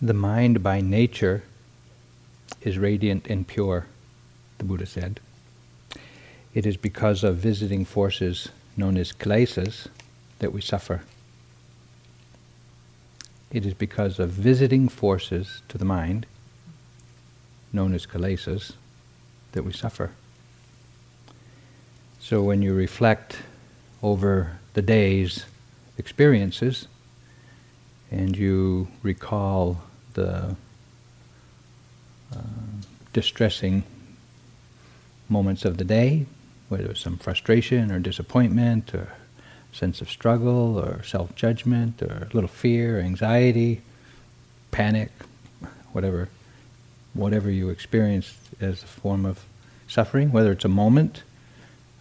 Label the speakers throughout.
Speaker 1: The mind by nature is radiant and pure, the Buddha said. It is because of visiting forces known as klesas that we suffer. It is because of visiting forces to the mind, known as klesas, that we suffer. So when you reflect over the day's experiences and you recall the uh, distressing moments of the day, whether it was some frustration or disappointment or sense of struggle or self-judgment or a little fear, anxiety, panic, whatever, whatever you experienced as a form of suffering, whether it's a moment,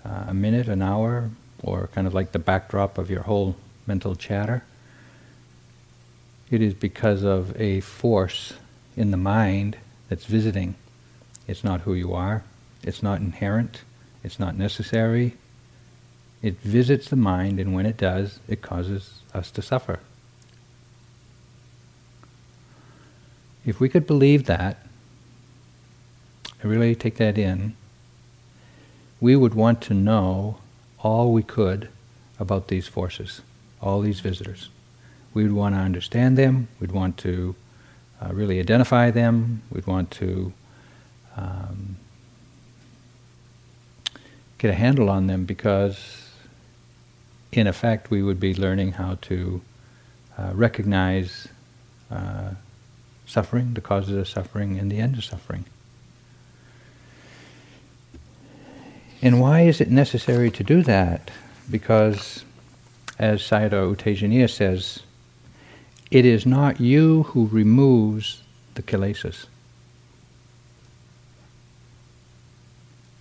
Speaker 1: uh, a minute, an hour, or kind of like the backdrop of your whole mental chatter. It is because of a force in the mind that's visiting. It's not who you are. It's not inherent. It's not necessary. It visits the mind, and when it does, it causes us to suffer. If we could believe that, and really take that in, we would want to know all we could about these forces, all these visitors. We would want to understand them, we'd want to uh, really identify them, we'd want to um, get a handle on them because, in effect, we would be learning how to uh, recognize uh, suffering, the causes of suffering, and the end of suffering. And why is it necessary to do that? Because, as Sayadaw U Tejaniya says, it is not you who removes the kilesas.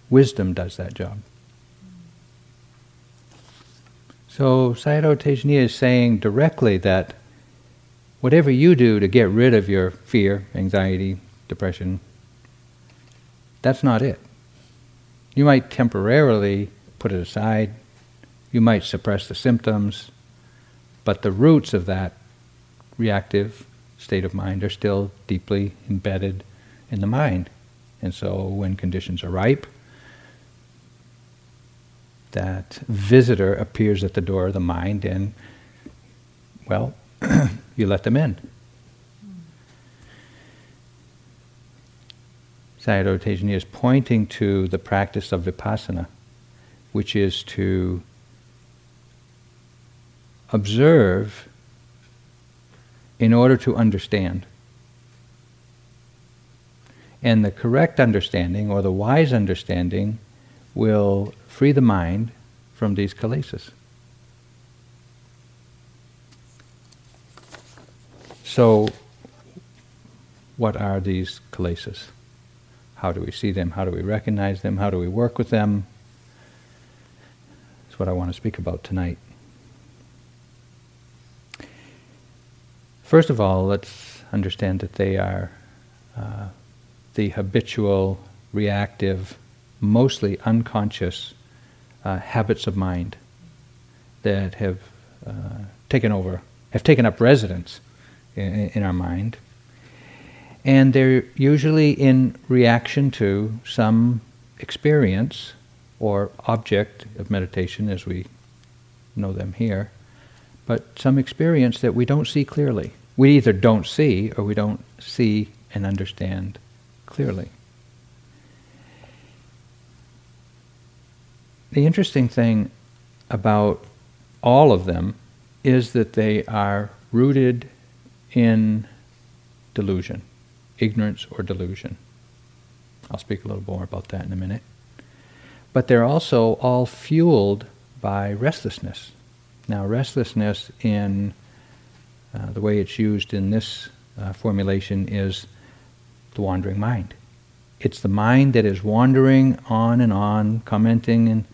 Speaker 1: Wisdom does that job. So Sayadaw Tejaniya is saying directly that whatever you do to get rid of your fear, anxiety, depression, that's not it. You might temporarily put it aside, you might suppress the symptoms, but the roots of that reactive state of mind are still deeply embedded in the mind. And so when conditions are ripe, that visitor appears at the door of the mind and, well, you let them in. Sayadaw Tejaniya is pointing to the practice of vipassana, which is to observe in order to understand. And the correct understanding, or the wise understanding, will free the mind from these kilesas. So, what are these kilesas? How do we see them? How do we recognize them? How do we work with them? That's what I want to speak about tonight. First of all, let's understand that they are uh, the habitual, reactive, mostly unconscious uh, habits of mind that have uh, taken over, have taken up residence in, in our mind. And they're usually in reaction to some experience or object of meditation as we know them here, but some experience that we don't see clearly. We either don't see or we don't see and understand clearly. The interesting thing about all of them is that they are rooted in delusion ignorance or delusion. I'll speak a little more about that in a minute. But they're also all fueled by restlessness. Now, restlessness, in uh, the way it's used in this uh, formulation, is the wandering mind. It's the mind that is wandering on and on, commenting and,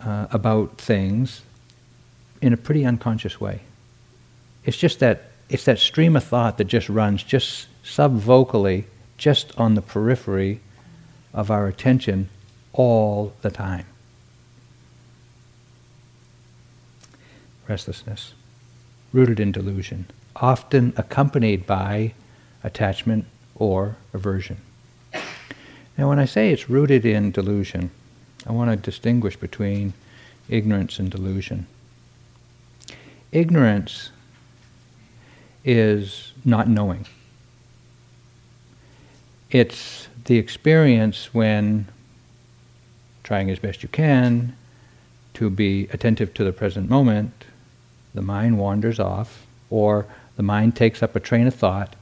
Speaker 1: uh, about things in a pretty unconscious way. It's just that it's that stream of thought that just runs just subvocally, just on the periphery of our attention all the time. Restlessness. rooted in delusion, often accompanied by attachment or aversion. Now, when I say it's rooted in delusion, I want to distinguish between ignorance and delusion. Ignorance is not knowing. It's the experience when trying as best you can to be attentive to the present moment, the mind wanders off, or the mind takes up a train of thought,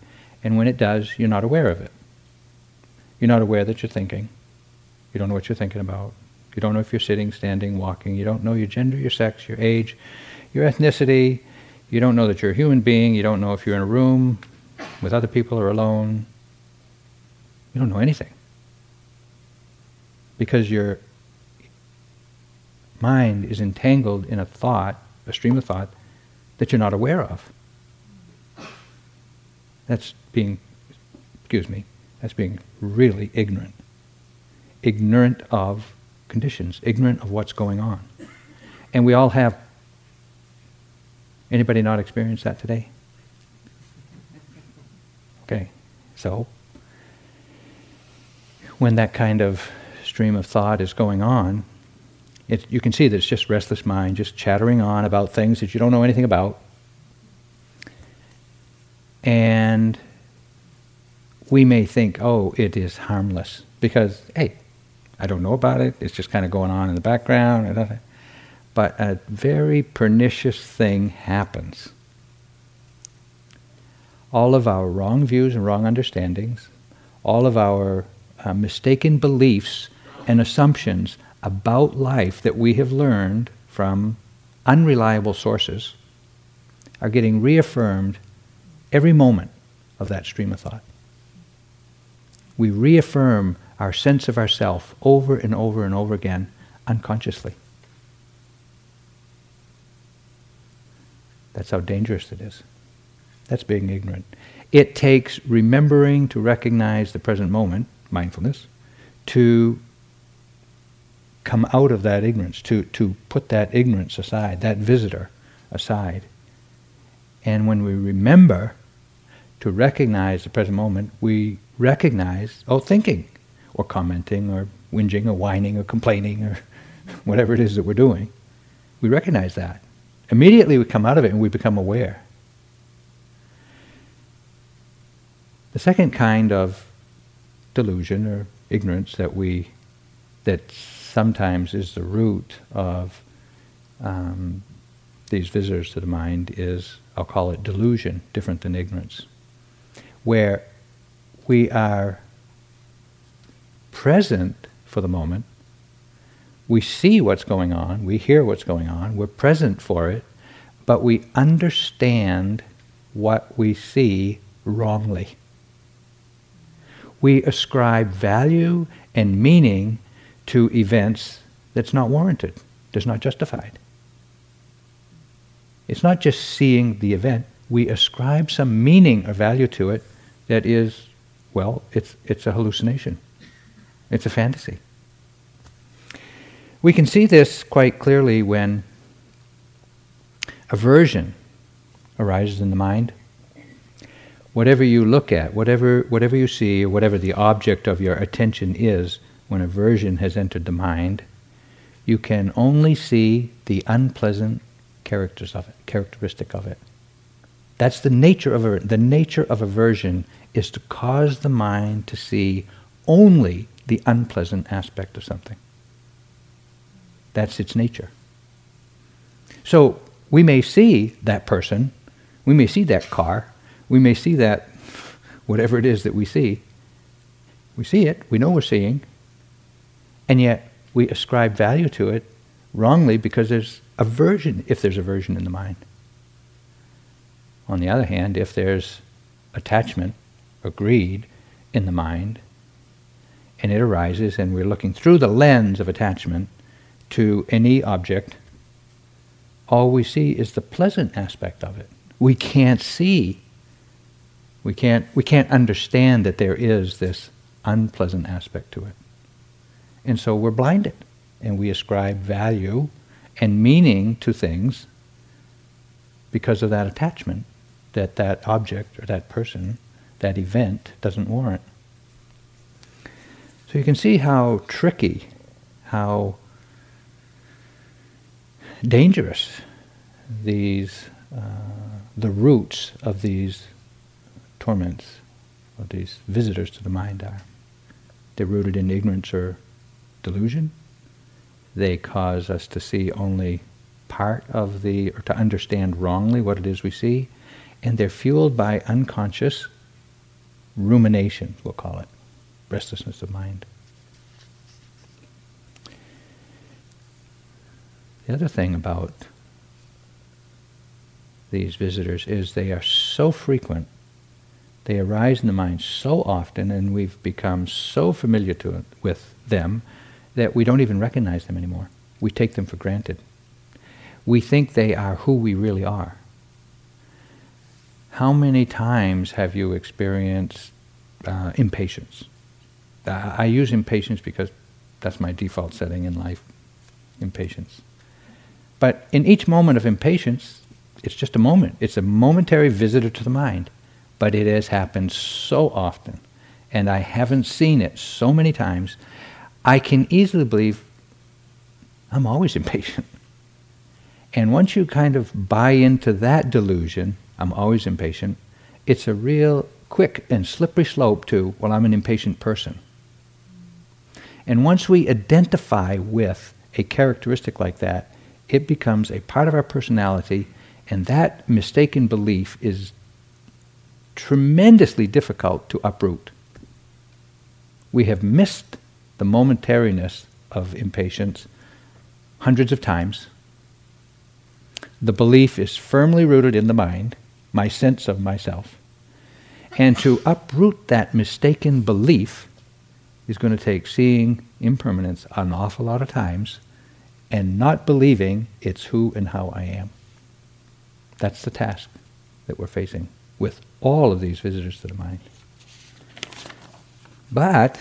Speaker 1: and when it does, you're not aware of it. You're not aware that you're thinking. You don't know what you're thinking about. You don't know if you're sitting, standing, walking. You don't know your gender, your sex, your age, your ethnicity. You don't know that you're a human being. You don't know if you're in a room with other people or alone. You don't know anything. Because your mind is entangled in a thought, a stream of thought, that you're not aware of. That's being, excuse me, that's being really ignorant. Ignorant of conditions, ignorant of what's going on. And we all have. Anybody not experienced that today? Okay, so when that kind of stream of thought is going on, it, you can see that it's just restless mind, just chattering on about things that you don't know anything about. And we may think, oh, it is harmless because, hey, I don't know about it. It's just kind of going on in the background. But a very pernicious thing happens. All of our wrong views and wrong understandings, all of our uh, mistaken beliefs and assumptions about life that we have learned from unreliable sources are getting reaffirmed every moment of that stream of thought. We reaffirm our sense of ourself over and over and over again unconsciously. That's how dangerous it is. That's being ignorant. It takes remembering to recognize the present moment, mindfulness, to come out of that ignorance, to, to put that ignorance aside, that visitor aside. And when we remember to recognize the present moment, we recognize, oh, thinking, or commenting, or whinging, or whining, or complaining, or whatever it is that we're doing. We recognize that. Immediately we come out of it and we become aware. The second kind of delusion or ignorance that we that sometimes is the root of um, these visitors to the mind is I'll call it delusion, different than ignorance, where we are present for the moment. We see what's going on, we hear what's going on, we're present for it, but we understand what we see wrongly. We ascribe value and meaning to events that's not warranted, that's not justified. It's not just seeing the event, we ascribe some meaning or value to it that is, well, it's, it's a hallucination. It's a fantasy. We can see this quite clearly when aversion arises in the mind. Whatever you look at, whatever, whatever you see, or whatever the object of your attention is, when aversion has entered the mind, you can only see the unpleasant characters of it, characteristic of it. That's the nature of it. The nature of aversion is to cause the mind to see only the unpleasant aspect of something. That's its nature. So we may see that person, we may see that car, we may see that whatever it is that we see. We see it, we know we're seeing, and yet we ascribe value to it wrongly because there's aversion, if there's aversion in the mind. On the other hand, if there's attachment or greed in the mind, and it arises, and we're looking through the lens of attachment to any object, all we see is the pleasant aspect of it. We can't see, we can't, we can't understand that there is this unpleasant aspect to it. And so we're blinded and we ascribe value and meaning to things because of that attachment that that object or that person, that event doesn't warrant. So you can see how tricky, how dangerous these, uh, the roots of these torments, of these visitors to the mind are. They're rooted in ignorance or delusion. They cause us to see only part of the, or to understand wrongly what it is we see. And they're fueled by unconscious rumination, we'll call it, restlessness of mind. The other thing about these visitors is they are so frequent, they arise in the mind so often, and we've become so familiar to it, with them that we don't even recognize them anymore. We take them for granted. We think they are who we really are. How many times have you experienced uh, impatience? Uh, I use impatience because that's my default setting in life impatience. But in each moment of impatience, it's just a moment. It's a momentary visitor to the mind. But it has happened so often, and I haven't seen it so many times, I can easily believe I'm always impatient. And once you kind of buy into that delusion, I'm always impatient, it's a real quick and slippery slope to, well, I'm an impatient person. And once we identify with a characteristic like that, it becomes a part of our personality, and that mistaken belief is tremendously difficult to uproot. We have missed the momentariness of impatience hundreds of times. The belief is firmly rooted in the mind, my sense of myself. And to uproot that mistaken belief is going to take seeing impermanence an awful lot of times and not believing it's who and how I am. That's the task that we're facing with all of these visitors to the mind. But,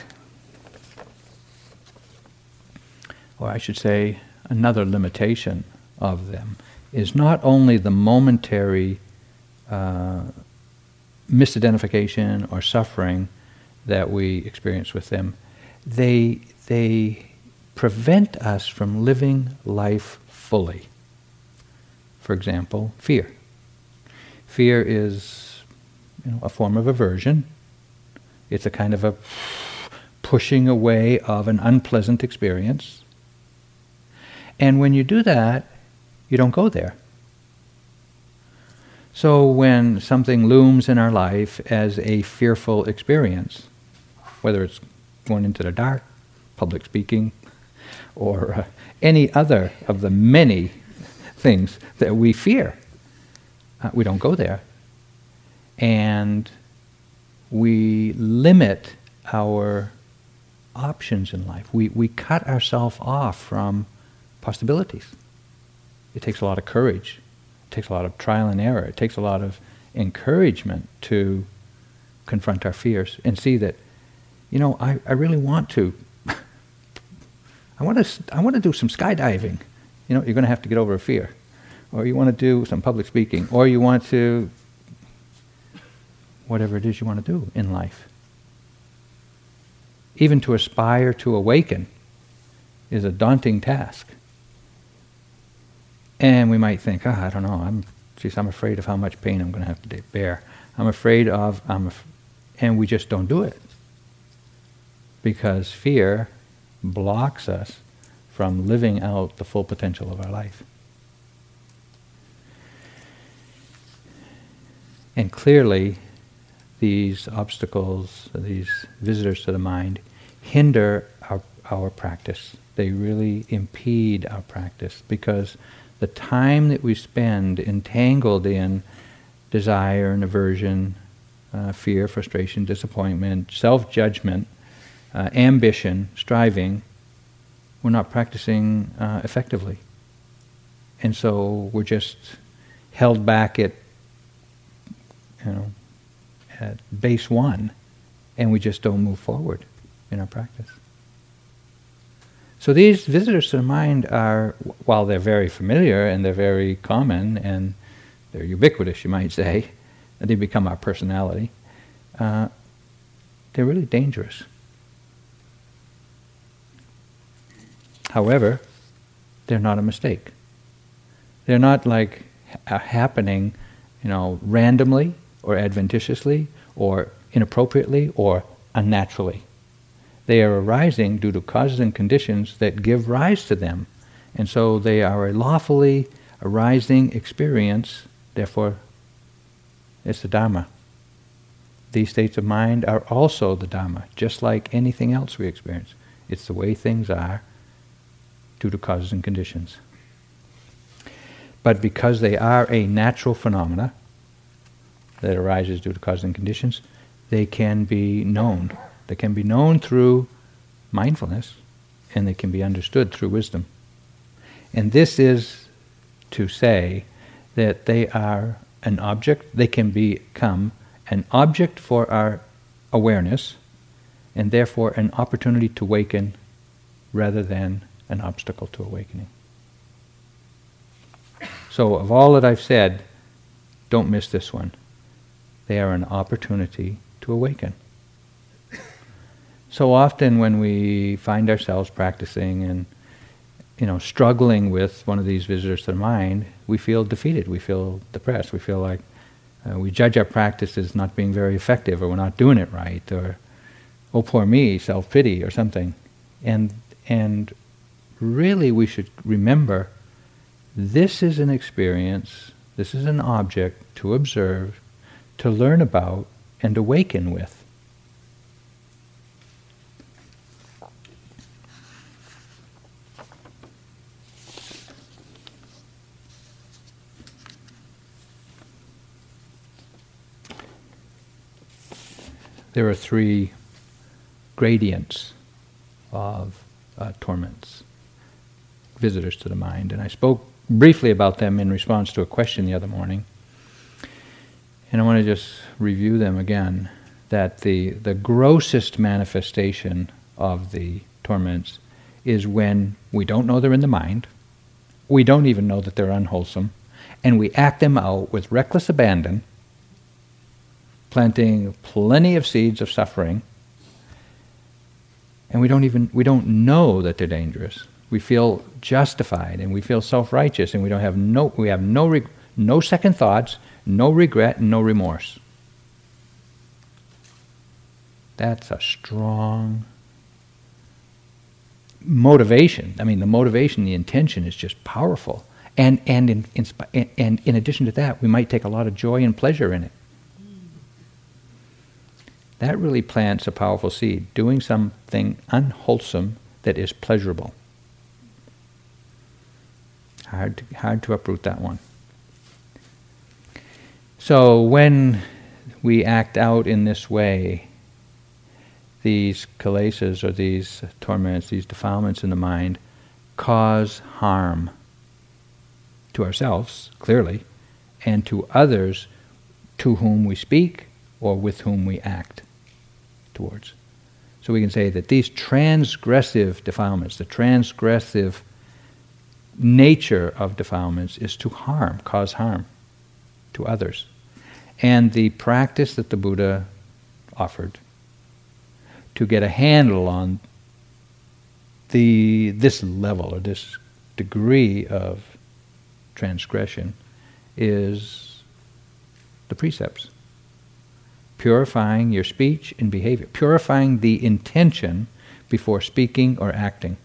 Speaker 1: or I should say, another limitation of them is not only the momentary uh, misidentification or suffering that we experience with them, they, they prevent us from living life fully. For example, fear. Fear is you know, a form of aversion. It's a kind of a pushing away of an unpleasant experience. And when you do that, you don't go there. So when something looms in our life as a fearful experience, whether it's going into the dark, public speaking, or uh, any other of the many things that we fear. Uh, we don't go there. And we limit our options in life. We, we cut ourselves off from possibilities. It takes a lot of courage. It takes a lot of trial and error. It takes a lot of encouragement to confront our fears and see that, you know, I, I really want to I want to, I want to do some skydiving. You know, you're going to have to get over a fear. Or you want to do some public speaking. Or you want to, whatever it is you want to do in life. Even to aspire to awaken is a daunting task. And we might think, oh, I don't know, I'm, geez, I'm afraid of how much pain I'm going to have to bear. I'm afraid of, I'm af-, and we just don't do it. Because fear blocks us from living out the full potential of our life. And clearly, these obstacles, these visitors to the mind, hinder our, our practice. They really impede our practice because the time that we spend entangled in desire and aversion, uh, fear, frustration, disappointment, self judgment, uh, ambition, striving, we're not practicing uh, effectively. And so we're just held back at, you know, at base one, and we just don't move forward in our practice. So these visitors to the mind are, while they're very familiar and they're very common, and they're ubiquitous, you might say, they become our personality, uh, they're really dangerous. However, they're not a mistake. They're not like ha- happening, you know, randomly or adventitiously or inappropriately or unnaturally. They are arising due to causes and conditions that give rise to them. And so they are a lawfully arising experience, therefore, it's the Dharma. These states of mind are also the Dharma, just like anything else we experience. It's the way things are due to causes and conditions. But because they are a natural phenomena that arises due to causes and conditions, they can be known. They can be known through mindfulness, and they can be understood through wisdom. And this is to say that they are an object, they can become an object for our awareness, and therefore an opportunity to awaken rather than an obstacle to awakening. So, of all that I've said, don't miss this one. They are an opportunity to awaken. So often, when we find ourselves practicing and you know struggling with one of these visitors to the mind, we feel defeated. We feel depressed. We feel like uh, we judge our practice as not being very effective, or we're not doing it right, or oh poor me, self pity, or something. And and really, we should remember this is an experience. This is an object to observe, to learn about, and awaken with. There are three gradients of uh, torments, visitors to the mind. And I spoke briefly about them in response to a question the other morning. And I want to just review them again that the, the grossest manifestation of the torments is when we don't know they're in the mind, we don't even know that they're unwholesome, and we act them out with reckless abandon planting plenty of seeds of suffering, and we don't even we don't know that they're dangerous. We feel justified and we feel self-righteous, and we don't have no we have no reg- no second thoughts, no regret, and no remorse. That's a strong motivation. I mean, the motivation, the intention is just powerful. And, and, in, in, and in addition to that, we might take a lot of joy and pleasure in it that really plants a powerful seed, doing something unwholesome that is pleasurable. Hard to, hard to uproot that one. So when we act out in this way, these kilesas or these torments, these defilements in the mind, cause harm to ourselves, clearly, and to others to whom we speak or with whom we act towards. So we can say that these transgressive defilements, the transgressive nature of defilements is to harm, cause harm to others. And the practice that the Buddha offered to get a handle on the this level or this degree of transgression is the precepts purifying your speech and behavior, purifying the intention before speaking or acting.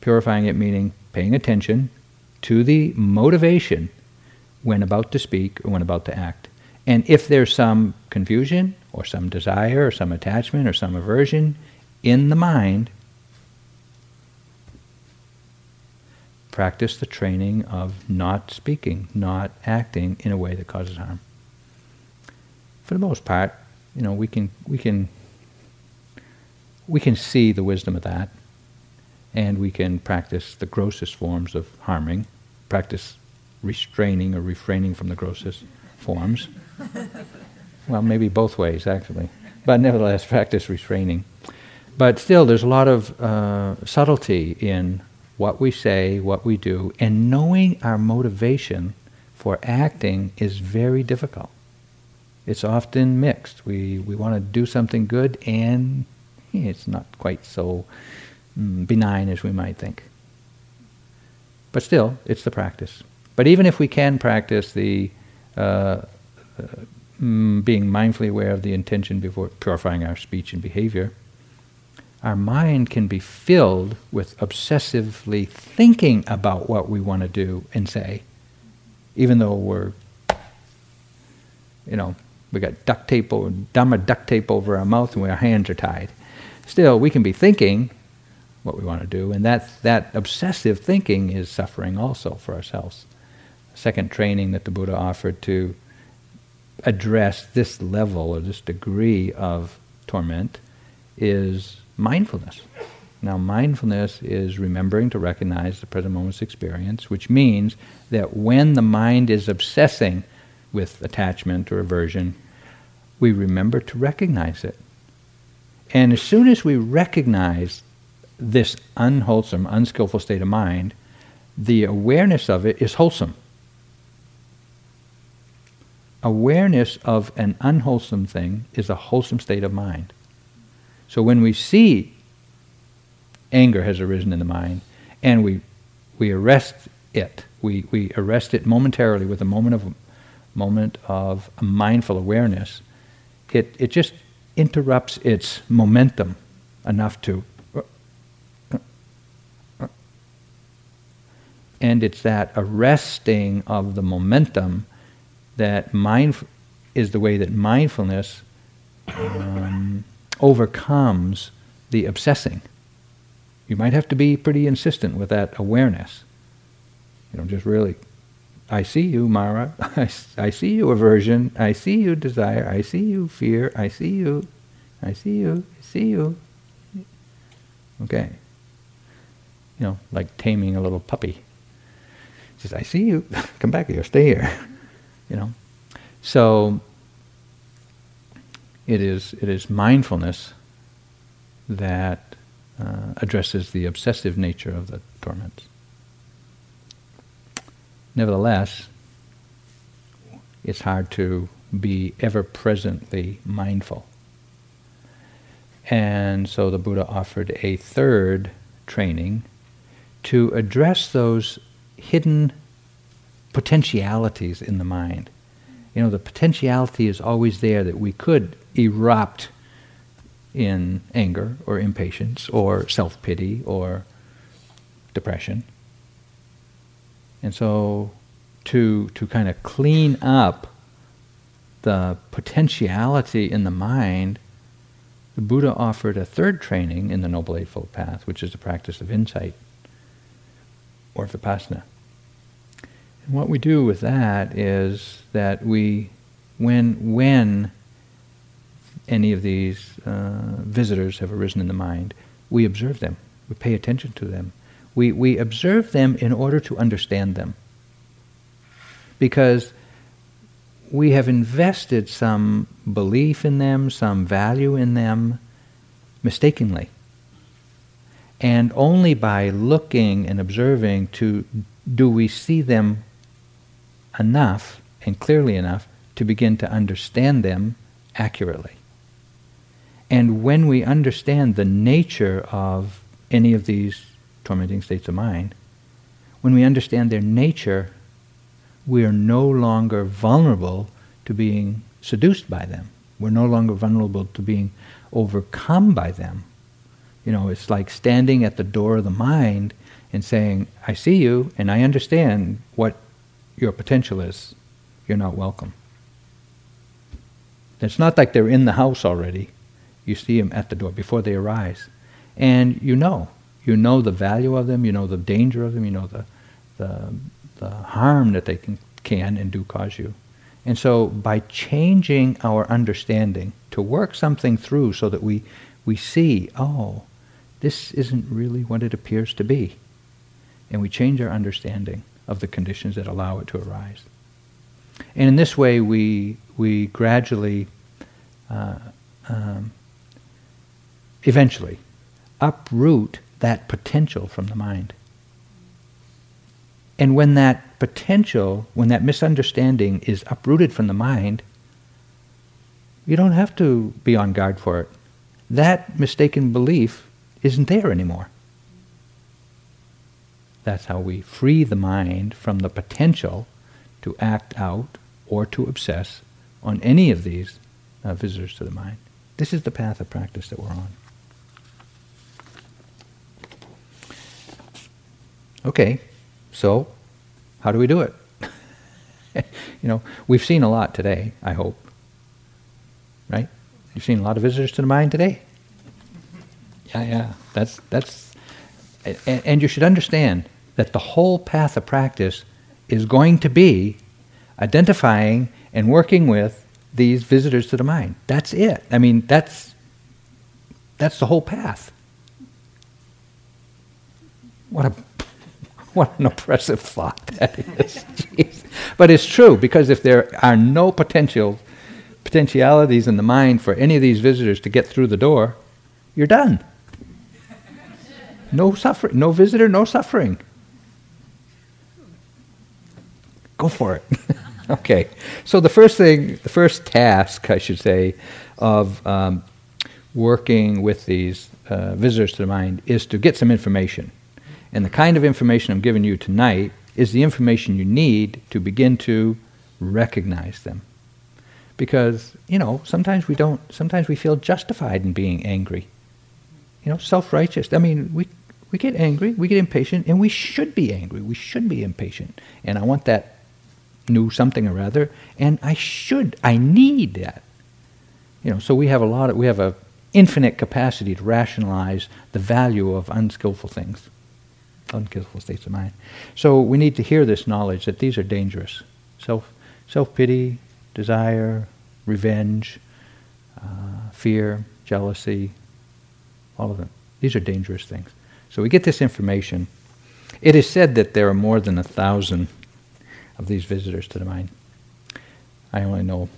Speaker 1: Purifying it meaning paying attention to the motivation when about to speak or when about to act. And if there's some confusion or some desire or some attachment or some aversion in the mind, practice the training of not speaking, not acting in a way that causes harm for the most part, you know, we can we can we can see the wisdom of that, and we can practice the grossest forms of harming, practice restraining or refraining from the grossest forms. well, maybe both ways actually, but nevertheless, practice restraining. But still, there's a lot of uh, subtlety in what we say, what we do, and knowing our motivation for acting is very difficult. It's often mixed. We, we want to do something good and it's not quite so mm, benign as we might think. But still, it's the practice. But even if we can practice the uh, uh, mm, being mindfully aware of the intention before purifying our speech and behavior, our mind can be filled with obsessively thinking about what we want to do and say, even though we're, you know, we got duct tape or Dhamma duct tape over our mouth and our hands are tied. Still, we can be thinking what we want to do, and that that obsessive thinking is suffering also for ourselves. Second training that the Buddha offered to address this level or this degree of torment is mindfulness. Now, mindfulness is remembering to recognize the present moment's experience, which means that when the mind is obsessing with attachment or aversion, we remember to recognize it. And as soon as we recognize this unwholesome, unskillful state of mind, the awareness of it is wholesome. Awareness of an unwholesome thing is a wholesome state of mind. So when we see anger has arisen in the mind and we, we arrest it, we, we arrest it momentarily with a moment of, moment of mindful awareness, it, it just interrupts its momentum enough to. And it's that arresting of the momentum that mind is the way that mindfulness um, overcomes the obsessing. You might have to be pretty insistent with that awareness. You know, just really, I see you, Mara. I, I see you, aversion. I see you, desire. I see you, fear. I see you. I see you. I see you. Okay. You know, like taming a little puppy. He says, I see you. Come back here. Stay here. You know. So it is, it is mindfulness that uh, addresses the obsessive nature of the torments. Nevertheless, it's hard to be ever presently mindful. And so the Buddha offered a third training to address those hidden potentialities in the mind. You know, the potentiality is always there that we could erupt in anger or impatience or self pity or depression. And so to, to kind of clean up the potentiality in the mind, the Buddha offered a third training in the Noble Eightfold Path, which is the practice of insight or vipassana. And what we do with that is that we, when, when any of these uh, visitors have arisen in the mind, we observe them. We pay attention to them. We, we observe them in order to understand them. Because we have invested some belief in them, some value in them, mistakenly. And only by looking and observing to do we see them enough and clearly enough to begin to understand them accurately. And when we understand the nature of any of these tormenting states of mind, when we understand their nature, we are no longer vulnerable to being seduced by them. We're no longer vulnerable to being overcome by them. You know, it's like standing at the door of the mind and saying, I see you and I understand what your potential is. You're not welcome. It's not like they're in the house already. You see them at the door before they arise. And you know. You know the value of them, you know the danger of them, you know the, the, the harm that they can, can and do cause you. And so by changing our understanding to work something through so that we, we see, oh, this isn't really what it appears to be. And we change our understanding of the conditions that allow it to arise. And in this way, we, we gradually uh, um, eventually uproot that potential from the mind. And when that potential, when that misunderstanding is uprooted from the mind, you don't have to be on guard for it. That mistaken belief isn't there anymore. That's how we free the mind from the potential to act out or to obsess on any of these uh, visitors to the mind. This is the path of practice that we're on. Okay, so how do we do it? you know, we've seen a lot today, I hope. Right? You've seen a lot of visitors to the mind today. Yeah, yeah. That's that's and, and you should understand that the whole path of practice is going to be identifying and working with these visitors to the mind. That's it. I mean, that's that's the whole path. What a what an oppressive thought that is. But it's true because if there are no potential potentialities in the mind for any of these visitors to get through the door, you're done. No suffering, no visitor, no suffering. Go for it. okay. So the first thing, the first task, I should say, of um, working with these uh, visitors to the mind is to get some information. And the kind of information I'm giving you tonight is the information you need to begin to recognize them. Because, you know, sometimes we don't, sometimes we feel justified in being angry. You know, self righteous. I mean, we, we get angry, we get impatient, and we should be angry. We should be impatient. And I want that new something or other, and I should, I need that. You know, so we have a lot of, we have a infinite capacity to rationalize the value of unskillful things unskillful states of mind. So we need to hear this knowledge that these are dangerous. Self, self-pity, desire, revenge, uh, fear, jealousy, all of them. These are dangerous things. So we get this information. It is said that there are more than a thousand of these visitors to the mind. I only know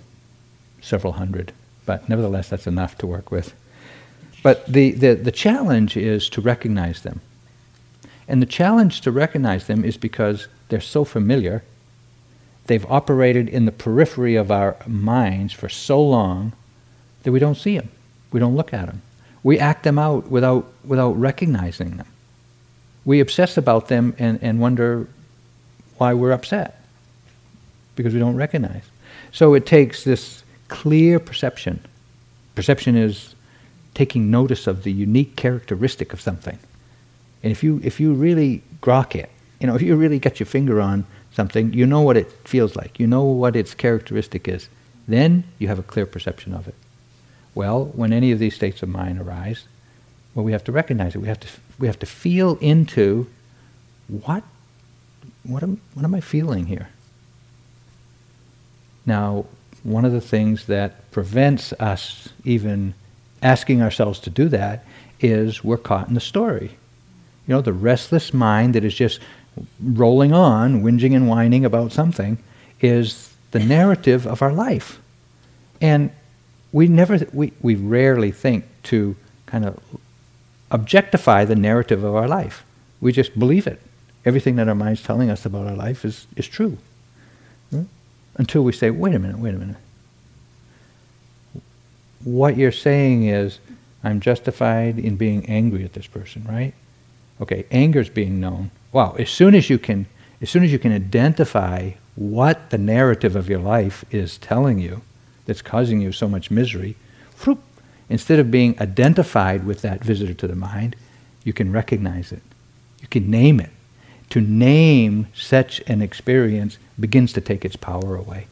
Speaker 1: several hundred, but nevertheless, that's enough to work with. But the, the, the challenge is to recognize them. And the challenge to recognize them is because they're so familiar. They've operated in the periphery of our minds for so long that we don't see them. We don't look at them. We act them out without, without recognizing them. We obsess about them and, and wonder why we're upset because we don't recognize. So it takes this clear perception. Perception is taking notice of the unique characteristic of something. And if you if you really grok it, you know, if you really get your finger on something, you know what it feels like. You know what its characteristic is. Then you have a clear perception of it. Well, when any of these states of mind arise, well, we have to recognize it. We have to we have to feel into what what am what am I feeling here? Now, one of the things that prevents us even asking ourselves to do that is we're caught in the story. You know, the restless mind that is just rolling on, whinging and whining about something, is the narrative of our life. And we never, we, we rarely think to kind of objectify the narrative of our life. We just believe it. Everything that our mind's telling us about our life is, is true. Hmm? Until we say, wait a minute, wait a minute. What you're saying is, I'm justified in being angry at this person, right? Okay, anger is being known. Wow, as soon as you can as soon as you can identify what the narrative of your life is telling you that's causing you so much misery, whoop, instead of being identified with that visitor to the mind, you can recognize it. You can name it. To name such an experience begins to take its power away.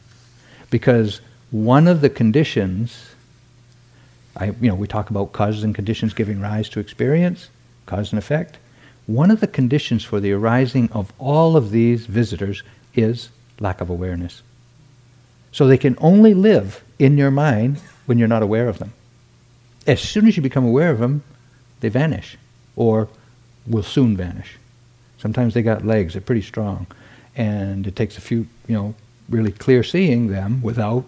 Speaker 1: Because one of the conditions, I, you know, we talk about causes and conditions giving rise to experience, cause and effect. One of the conditions for the arising of all of these visitors is lack of awareness. So they can only live in your mind when you're not aware of them. As soon as you become aware of them, they vanish or will soon vanish. Sometimes they got legs, they're pretty strong. And it takes a few, you know, really clear seeing them without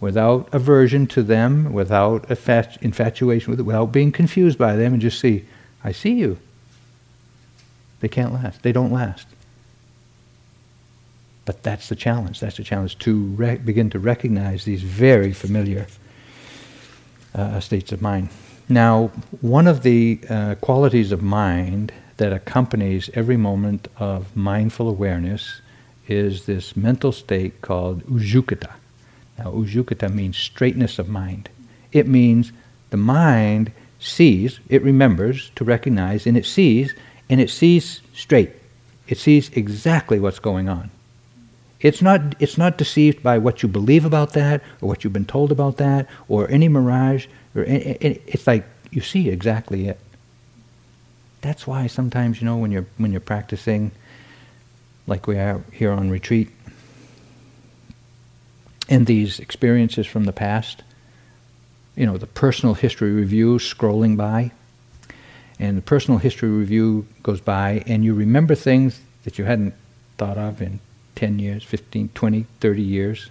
Speaker 1: without aversion to them, without infatuation with it, without being confused by them, and just see, I see you. They can't last. They don't last. But that's the challenge. That's the challenge to re- begin to recognize these very familiar uh, states of mind. Now, one of the uh, qualities of mind that accompanies every moment of mindful awareness is this mental state called ujjukata. Now, ujjukata means straightness of mind. It means the mind sees, it remembers to recognize, and it sees, and it sees straight. It sees exactly what's going on. It's not, it's not deceived by what you believe about that, or what you've been told about that, or any mirage. Or any, it's like you see exactly it. That's why sometimes, you know, when you're, when you're practicing, like we are here on retreat, and these experiences from the past, you know, the personal history review scrolling by, and the personal history review goes by, and you remember things that you hadn't thought of in 10 years, 15, 20, 30 years,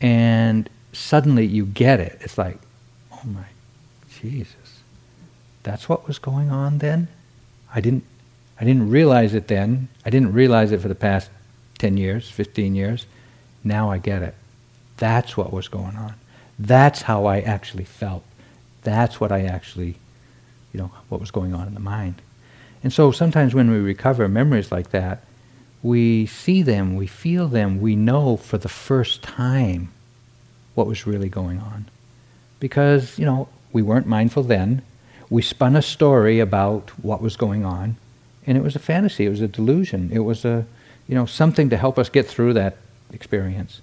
Speaker 1: and suddenly you get it. It's like, oh my Jesus, that's what was going on then? I didn't, I didn't realize it then. I didn't realize it for the past 10 years, 15 years. Now I get it. That's what was going on. That's how I actually felt. That's what I actually, you know, what was going on in the mind. And so sometimes when we recover memories like that, we see them, we feel them, we know for the first time what was really going on. Because, you know, we weren't mindful then. We spun a story about what was going on, and it was a fantasy, it was a delusion, it was a, you know, something to help us get through that experience.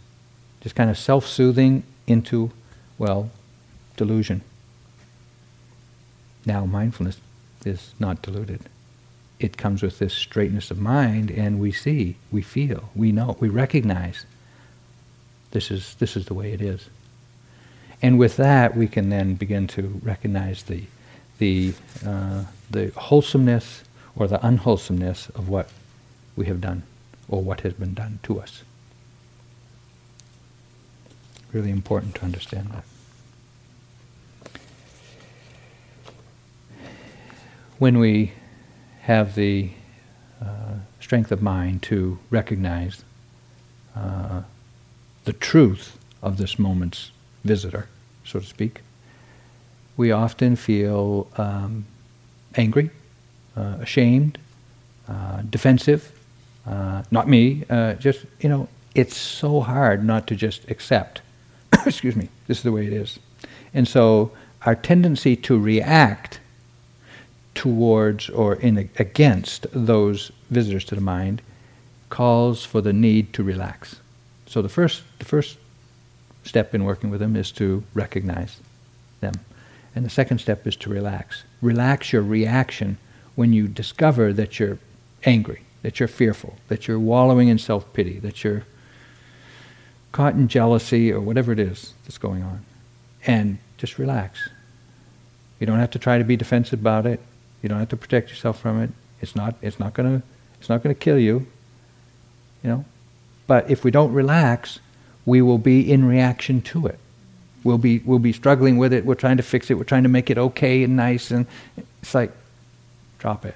Speaker 1: Just kind of self soothing into well, delusion. Now, mindfulness is not deluded. It comes with this straightness of mind, and we see, we feel, we know, we recognize this is, this is the way it is. And with that, we can then begin to recognize the, the, uh, the wholesomeness or the unwholesomeness of what we have done or what has been done to us. Really important to understand that. When we have the uh, strength of mind to recognize uh, the truth of this moment's visitor, so to speak, we often feel um, angry, uh, ashamed, uh, defensive. Uh, not me, uh, just, you know, it's so hard not to just accept excuse me, this is the way it is. And so our tendency to react towards or in against those visitors to the mind calls for the need to relax. So the first the first step in working with them is to recognize them. And the second step is to relax. Relax your reaction when you discover that you're angry, that you're fearful, that you're wallowing in self-pity, that you're caught in jealousy or whatever it is that's going on. And just relax. You don't have to try to be defensive about it. You don't have to protect yourself from it. It's not it's not gonna it's not gonna kill you. You know? But if we don't relax, we will be in reaction to it. We'll be we'll be struggling with it, we're trying to fix it, we're trying to make it okay and nice and it's like drop it.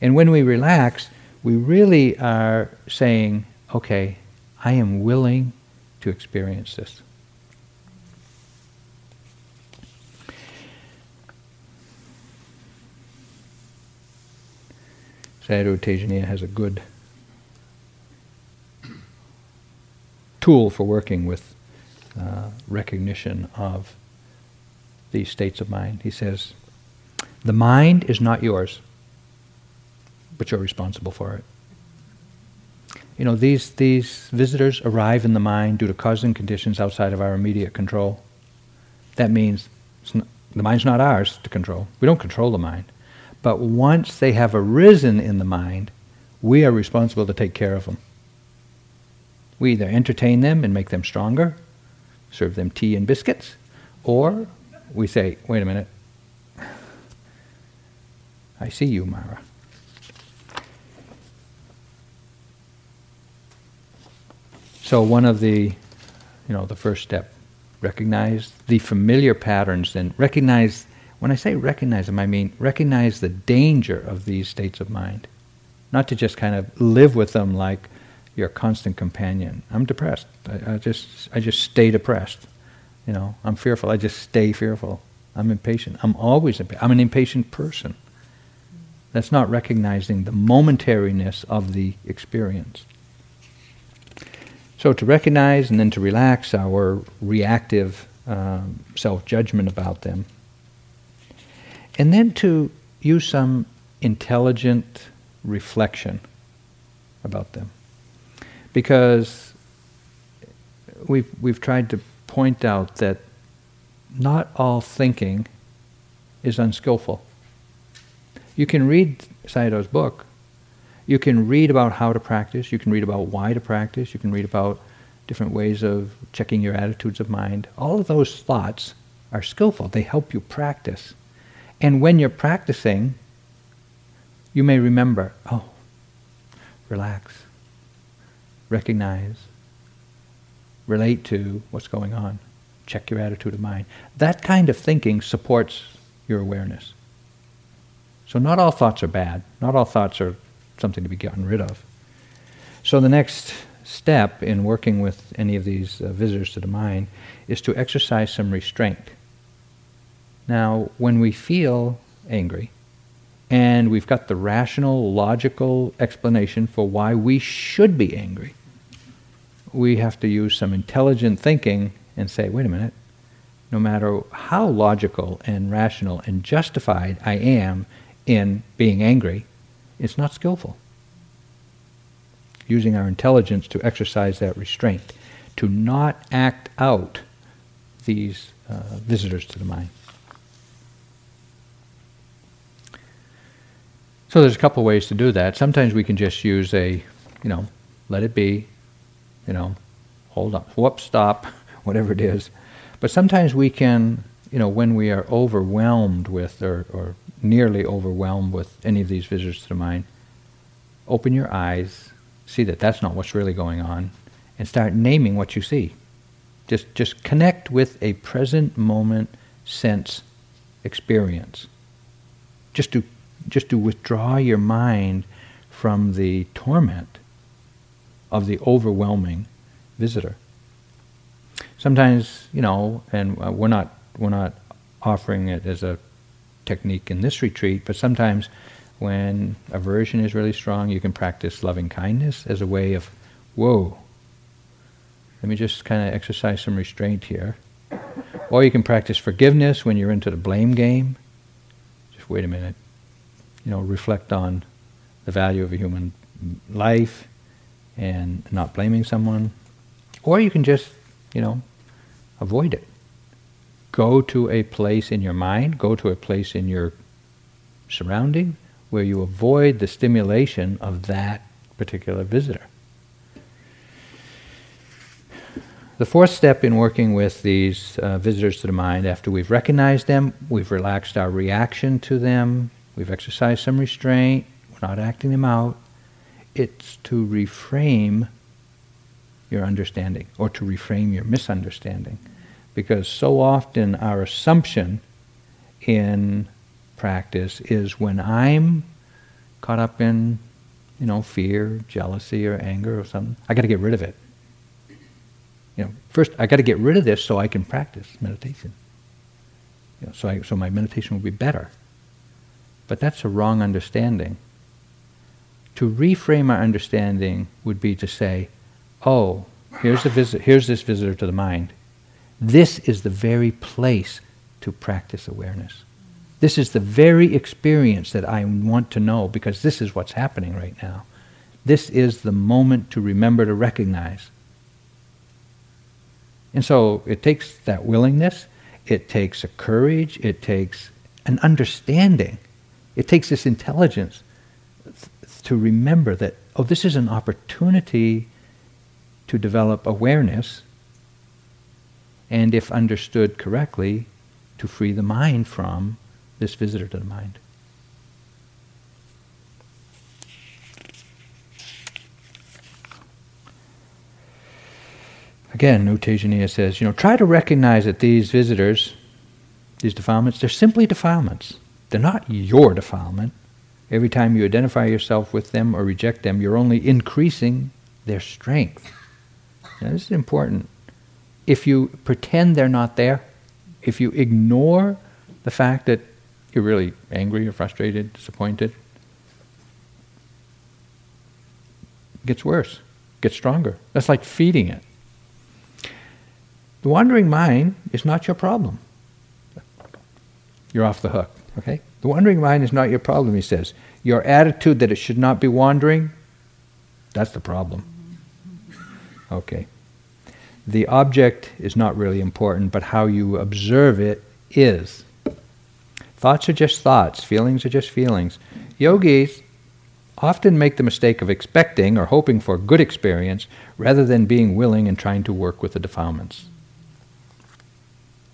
Speaker 1: And when we relax, we really are saying, okay, I am willing to experience this. Sayadaw Tejaniya has a good tool for working with uh, recognition of these states of mind. He says, The mind is not yours, but you're responsible for it you know, these, these visitors arrive in the mind due to causes and conditions outside of our immediate control. That means not, the mind's not ours to control. We don't control the mind. But once they have arisen in the mind, we are responsible to take care of them. We either entertain them and make them stronger, serve them tea and biscuits, or we say, wait a minute, I see you, Mara. So one of the, you know, the first step, recognize the familiar patterns and recognize, when I say recognize them, I mean recognize the danger of these states of mind. not to just kind of live with them like your constant companion. I'm depressed. I, I just I just stay depressed. You know, I'm fearful. I just stay fearful. I'm impatient. I'm always impatient. I'm an impatient person. That's not recognizing the momentariness of the experience. So to recognize and then to relax our reactive um, self-judgment about them, and then to use some intelligent reflection about them, because we've we've tried to point out that not all thinking is unskillful. You can read Sayadaw's book. You can read about how to practice. You can read about why to practice. You can read about different ways of checking your attitudes of mind. All of those thoughts are skillful. They help you practice. And when you're practicing, you may remember, oh, relax, recognize, relate to what's going on, check your attitude of mind. That kind of thinking supports your awareness. So not all thoughts are bad. Not all thoughts are something to be gotten rid of. So the next step in working with any of these uh, visitors to the mind is to exercise some restraint. Now, when we feel angry, and we've got the rational, logical explanation for why we should be angry, we have to use some intelligent thinking and say, wait a minute, no matter how logical and rational and justified I am in being angry, it's not skillful. Using our intelligence to exercise that restraint, to not act out these uh, visitors to the mind. So there's a couple ways to do that. Sometimes we can just use a, you know, let it be, you know, hold on, whoop, stop, whatever it is. But sometimes we can, you know, when we are overwhelmed with or, or nearly overwhelmed with any of these visitors to the mind, open your eyes, see that that's not what's really going on, and start naming what you see. Just, just connect with a present moment sense experience. Just to, just to withdraw your mind from the torment of the overwhelming visitor. Sometimes, you know, and uh, we're not, we're not offering it as a technique in this retreat, but sometimes when aversion is really strong, you can practice loving kindness as a way of, whoa, let me just kind of exercise some restraint here. Or you can practice forgiveness when you're into the blame game. Just wait a minute. You know, reflect on the value of a human life and not blaming someone. Or you can just, you know, avoid it go to a place in your mind, go to a place in your surrounding where you avoid the stimulation of that particular visitor. The fourth step in working with these uh, visitors to the mind, after we've recognized them, we've relaxed our reaction to them, we've exercised some restraint, we're not acting them out, it's to reframe your understanding or to reframe your misunderstanding because so often our assumption in practice is when I'm caught up in, you know, fear, jealousy, or anger or something, I got to get rid of it. You know, first I got to get rid of this so I can practice meditation. You know, so, I, so my meditation will be better. But that's a wrong understanding. To reframe our understanding would be to say, "Oh, here's the visit. Here's this visitor to the mind. This is the very place to practice awareness. This is the very experience that I want to know because this is what's happening right now. This is the moment to remember to recognize. And so it takes that willingness, it takes a courage, it takes an understanding, it takes this intelligence to remember that, oh, this is an opportunity to develop awareness and if understood correctly, to free the mind from this visitor to the mind. Again, U Tejaniya says, you know, try to recognize that these visitors, these defilements, they're simply defilements. They're not your defilement. Every time you identify yourself with them or reject them, you're only increasing their strength. Now, this is important. If you pretend they're not there, if you ignore the fact that you're really angry or frustrated, disappointed, it gets worse, gets stronger. That's like feeding it. The wandering mind is not your problem. You're off the hook, okay? The wandering mind is not your problem, he says. Your attitude that it should not be wandering, that's the problem. Okay. The object is not really important, but how you observe it is. Thoughts are just thoughts, feelings are just feelings. Yogis often make the mistake of expecting or hoping for good experience rather than being willing and trying to work with the defilements.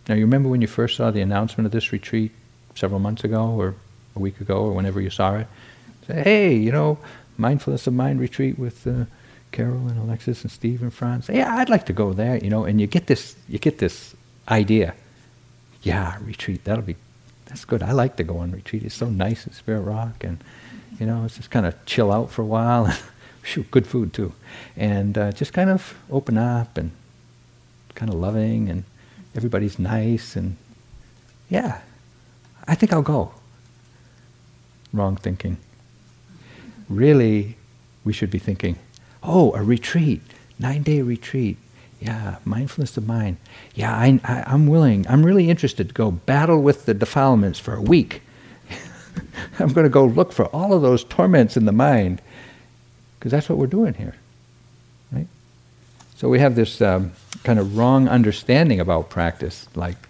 Speaker 1: Now, you remember when you first saw the announcement of this retreat? Several months ago or a week ago or whenever you saw it. Say, hey, you know, mindfulness of mind retreat with uh, Carol and Alexis and Steve and Franz. Yeah, I'd like to go there, you know, and you get this, you get this idea. Yeah, retreat, that'll be, that's good. I like to go on retreat. It's so nice at Spirit Rock and, you know, it's just kind of chill out for a while. Shoot, good food too. And uh, just kind of open up and kind of loving and everybody's nice and yeah, I think I'll go. Wrong thinking. Really, we should be thinking, oh, a retreat, nine day retreat. Yeah, mindfulness of mind. Yeah, I, I, I'm willing, I'm really interested to go battle with the defilements for a week. I'm going to go look for all of those torments in the mind, because that's what we're doing here. Right? So we have this um, kind of wrong understanding about practice, like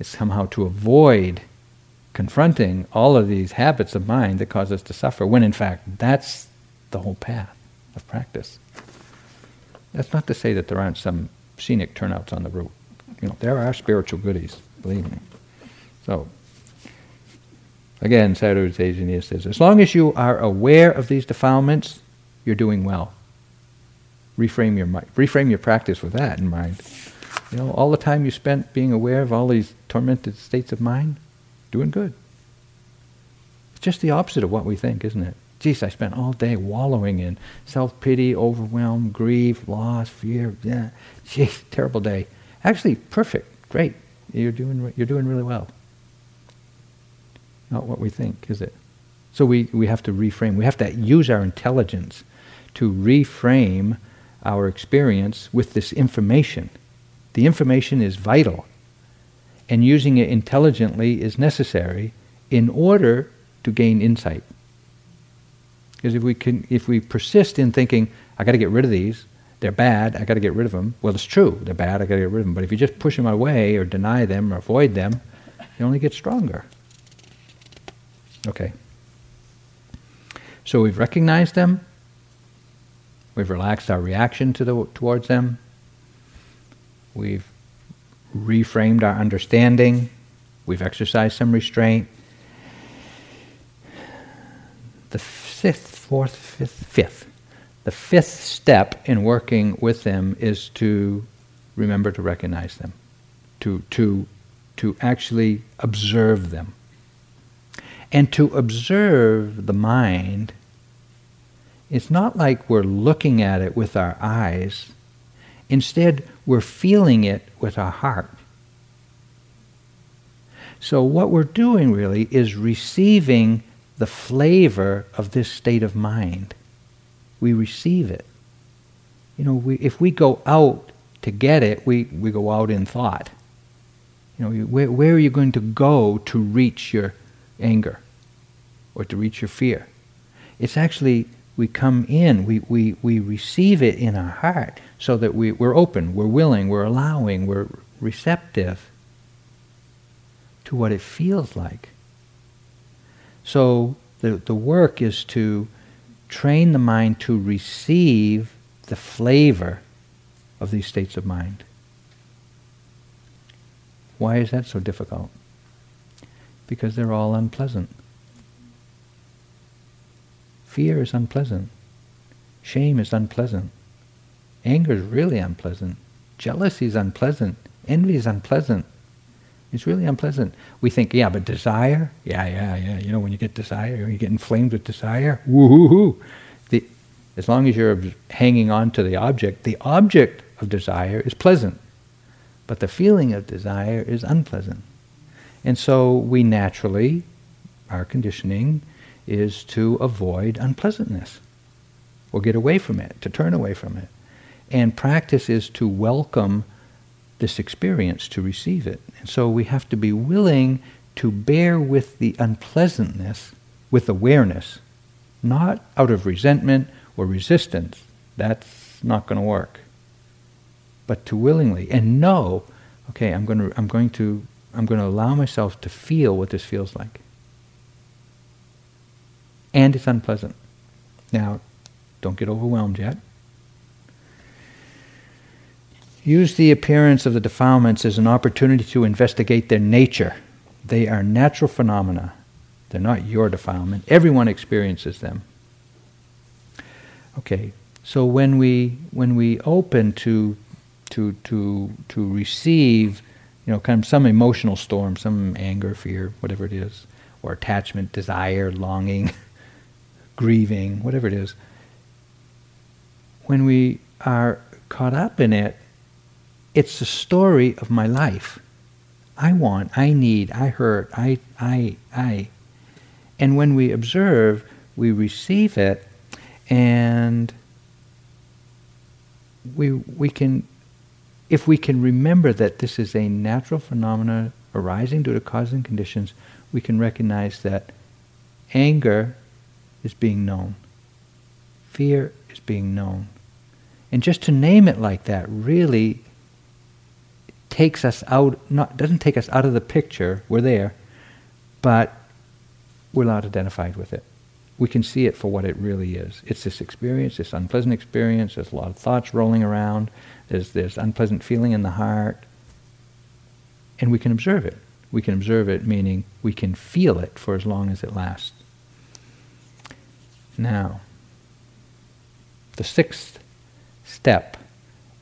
Speaker 1: it's somehow to avoid confronting all of these habits of mind that cause us to suffer, when in fact that's the whole path of practice. That's not to say that there aren't some scenic turnouts on the route. You know, there are spiritual goodies, believe me. So, again, Sayadaw Tejaniya says, as long as you are aware of these defilements, you're doing well. Reframe your reframe your practice with that in mind. You know, all the time you spent being aware of all these tormented states of mind, doing good. It's just the opposite of what we think, isn't it? Geez, I spent all day wallowing in self-pity, overwhelm, grief, loss, fear. Yeah, geez, terrible day. Actually, perfect, great. You're doing, you're doing really well. Not what we think, is it? So we, we have to reframe. We have to use our intelligence to reframe our experience with this information. The information is vital and using it intelligently is necessary in order to gain insight. Because if we can, if we persist in thinking, I got to get rid of these, they're bad, I got to get rid of them. Well, it's true, they're bad, I got to get rid of them. But if you just push them away or deny them or avoid them, they only get stronger. Okay. So we've recognized them. We've relaxed our reaction to the, towards them. We've reframed our understanding. We've exercised some restraint. The fifth, fourth, fifth, fifth. The fifth step in working with them is to remember to recognize them, to, to, to actually observe them. And to observe the mind, it's not like we're looking at it with our eyes. Instead, we're feeling it with our heart. So, what we're doing really is receiving the flavor of this state of mind. We receive it. You know, we, if we go out to get it, we, we go out in thought. You know, where, where are you going to go to reach your anger or to reach your fear? It's actually we come in, we, we, we receive it in our heart so that we, we're open, we're willing, we're allowing, we're receptive to what it feels like. So the, the work is to train the mind to receive the flavor of these states of mind. Why is that so difficult? Because they're all unpleasant. Fear is unpleasant. Shame is unpleasant. Anger is really unpleasant. Jealousy is unpleasant. Envy is unpleasant. It's really unpleasant. We think, yeah, but desire? Yeah, yeah, yeah. You know, when you get desire, you get inflamed with desire, woohoo! The, as long as you're hanging on to the object, the object of desire is pleasant. But the feeling of desire is unpleasant. And so we naturally, our conditioning is to avoid unpleasantness or get away from it, to turn away from it. And practice is to welcome this experience, to receive it. And so we have to be willing to bear with the unpleasantness with awareness, not out of resentment or resistance. That's not going to work. But to willingly and know, okay, I'm going to, I'm going to, I'm going to allow myself to feel what this feels like. And it's unpleasant. Now, don't get overwhelmed yet. Use the appearance of the defilements as an opportunity to investigate their nature. They are natural phenomena. They're not your defilement. Everyone experiences them. Okay, so when we when we open to to to to receive, you know, kind of some emotional storm, some anger, fear, whatever it is, or attachment, desire, longing, grieving, whatever it is, when we are caught up in it, it's the story of my life. I want, I need, I hurt, I, I, I. And when we observe, we receive it, and we, we can, if we can remember that this is a natural phenomenon arising due to causes and conditions, we can recognize that anger is being known, fear is being known. And just to name it like that really takes us out, not, doesn't take us out of the picture, we're there, but we're not identified with it. We can see it for what it really is. It's this experience, this unpleasant experience, there's a lot of thoughts rolling around, there's this unpleasant feeling in the heart, and we can observe it. We can observe it, meaning we can feel it for as long as it lasts. Now, the sixth step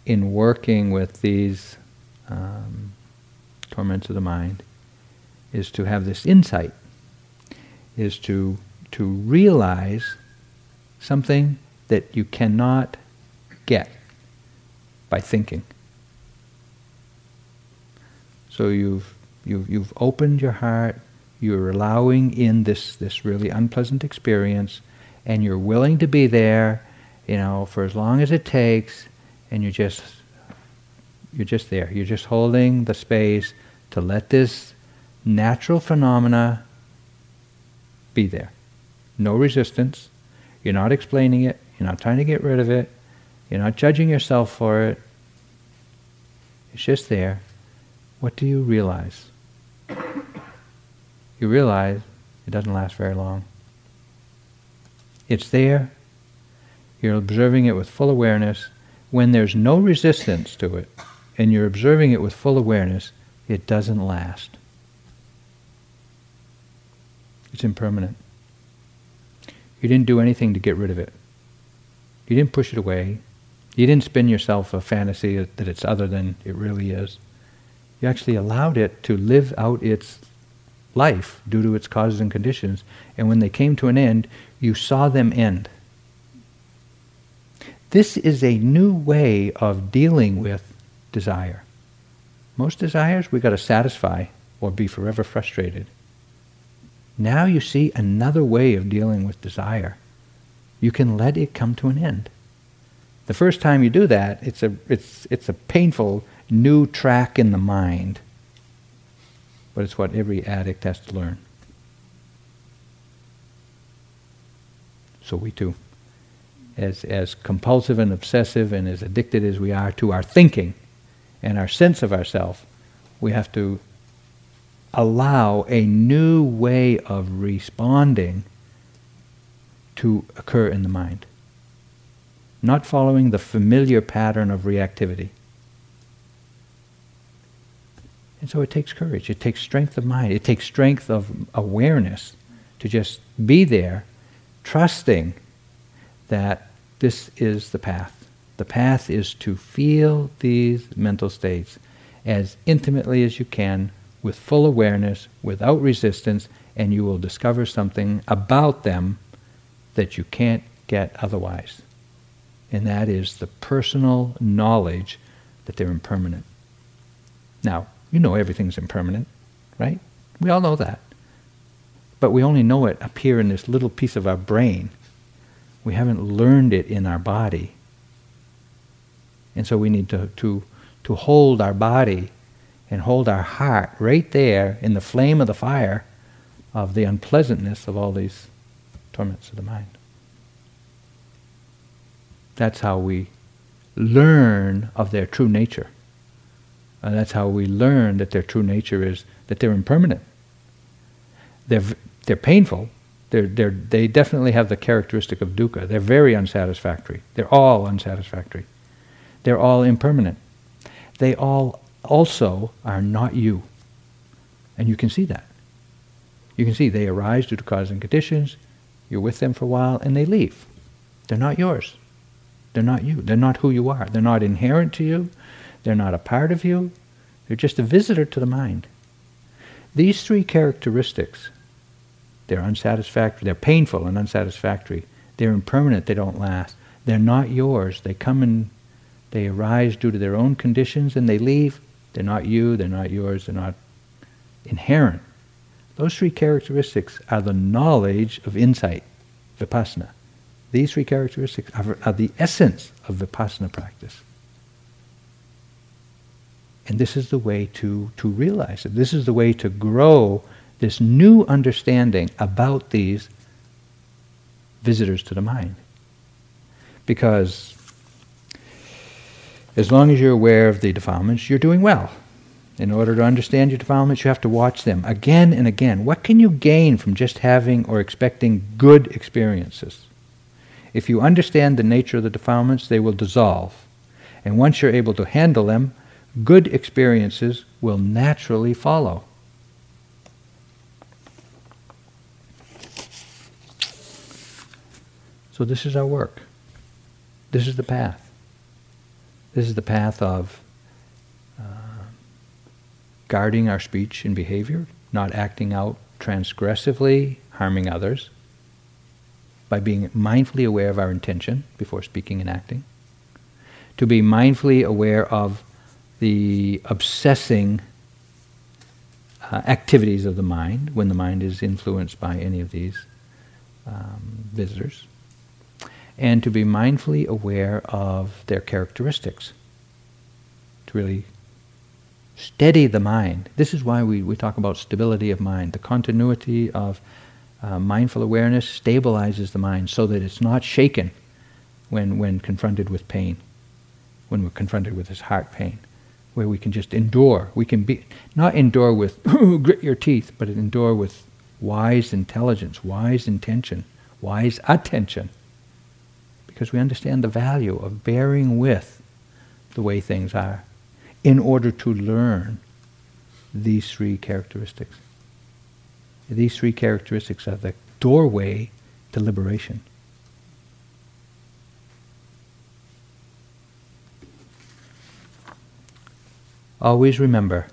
Speaker 1: in working with these um, torments of the mind is to have this insight, is to, to realize something that you cannot get by thinking. So you've, you've, you've opened your heart, you're allowing in this, this really unpleasant experience, and you're willing to be there, you know, for as long as it takes, and you're just you're just there. You're just holding the space to let this natural phenomena be there. No resistance. You're not explaining it. You're not trying to get rid of it. You're not judging yourself for it. It's just there. What do you realize? You realize it doesn't last very long. It's there. You're observing it with full awareness. When there's no resistance to it, and you're observing it with full awareness, it doesn't last. It's impermanent. You didn't do anything to get rid of it. You didn't push it away. You didn't spin yourself a fantasy that it's other than it really is. You actually allowed it to live out its life due to its causes and conditions. And when they came to an end, you saw them end. This is a new way of dealing with desire. Most desires we got to satisfy or be forever frustrated. Now you see another way of dealing with desire. You can let it come to an end. The first time you do that, it's a, it's, it's a painful new track in the mind. But it's what every addict has to learn. So we too. As, as compulsive and obsessive and as addicted as we are to our thinking, and our sense of ourself, we have to allow a new way of responding to occur in the mind. Not following the familiar pattern of reactivity. And so it takes courage, it takes strength of mind, it takes strength of awareness to just be there, trusting that this is the path. The path is to feel these mental states as intimately as you can with full awareness, without resistance, and you will discover something about them that you can't get otherwise. And that is the personal knowledge that they're impermanent. Now, you know everything's impermanent, right? We all know that. But we only know it up here in this little piece of our brain. We haven't learned it in our body. And so we need to, to, to hold our body and hold our heart right there in the flame of the fire of the unpleasantness of all these torments of the mind. That's how we learn of their true nature. And that's how we learn that their true nature is that they're impermanent. They're, they're painful. They're, they're, they definitely have the characteristic of dukkha. They're very unsatisfactory. They're all unsatisfactory. They're all impermanent. They all also are not you. And you can see that. You can see they arise due to cause and conditions, you're with them for a while, and they leave. They're not yours. They're not you. They're not who you are. They're not inherent to you. They're not a part of you. They're just a visitor to the mind. These three characteristics, they're unsatisfactory, they're painful and unsatisfactory. They're impermanent, they don't last. They're not yours. They come and they arise due to their own conditions and they leave. They're not you, they're not yours, they're not inherent. Those three characteristics are the knowledge of insight, vipassana. These three characteristics are, are the essence of vipassana practice. And this is the way to, to realize it. This is the way to grow this new understanding about these visitors to the mind. Because as long as you're aware of the defilements, you're doing well. In order to understand your defilements, you have to watch them again and again. What can you gain from just having or expecting good experiences? If you understand the nature of the defilements, they will dissolve. And once you're able to handle them, good experiences will naturally follow. So, this is our work. This is the path. This is the path of uh, guarding our speech and behavior, not acting out transgressively, harming others, by being mindfully aware of our intention before speaking and acting, to be mindfully aware of the obsessing uh, activities of the mind when the mind is influenced by any of these um, visitors, and to be mindfully aware of their characteristics, to really steady the mind. This is why we, we talk about stability of mind. The continuity of uh, mindful awareness stabilizes the mind so that it's not shaken when, when confronted with pain, when we're confronted with this heart pain where we can just endure. We can be not endure with grit your teeth, but endure with wise intelligence, wise intention, wise attention. Because we understand the value of bearing with the way things are in order to learn these three characteristics. These three characteristics are the doorway to liberation. Always remember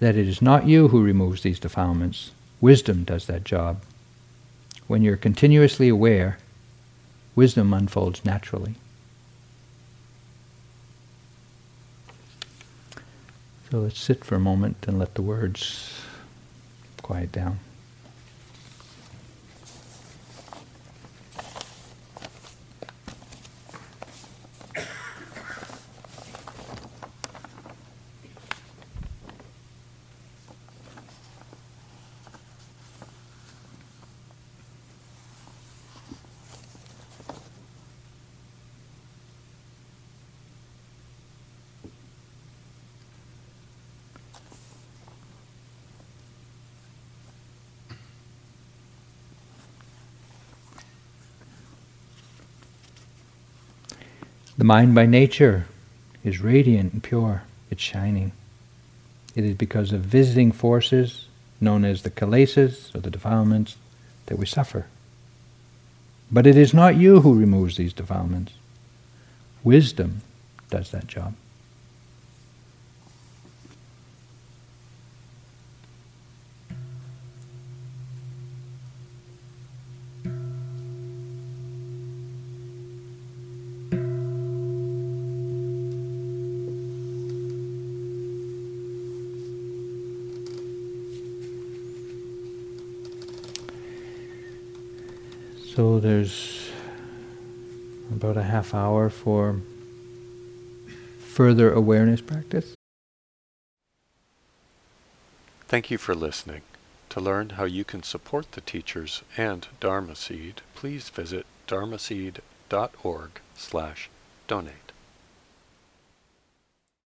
Speaker 1: that it is not you who removes these defilements. Wisdom does that job. When you're continuously aware, wisdom unfolds naturally. So let's sit for a moment and let the words quiet down. Mind by nature is radiant and pure, it's shining. It is because of visiting forces, known as the kilesas or the defilements, that we suffer. But it is not you who removes these defilements. Wisdom does that job. Half hour for further awareness practice.
Speaker 2: Thank you for listening. To learn how you can support the teachers and Dharma Seed, please visit dharmaseed.org slash donate.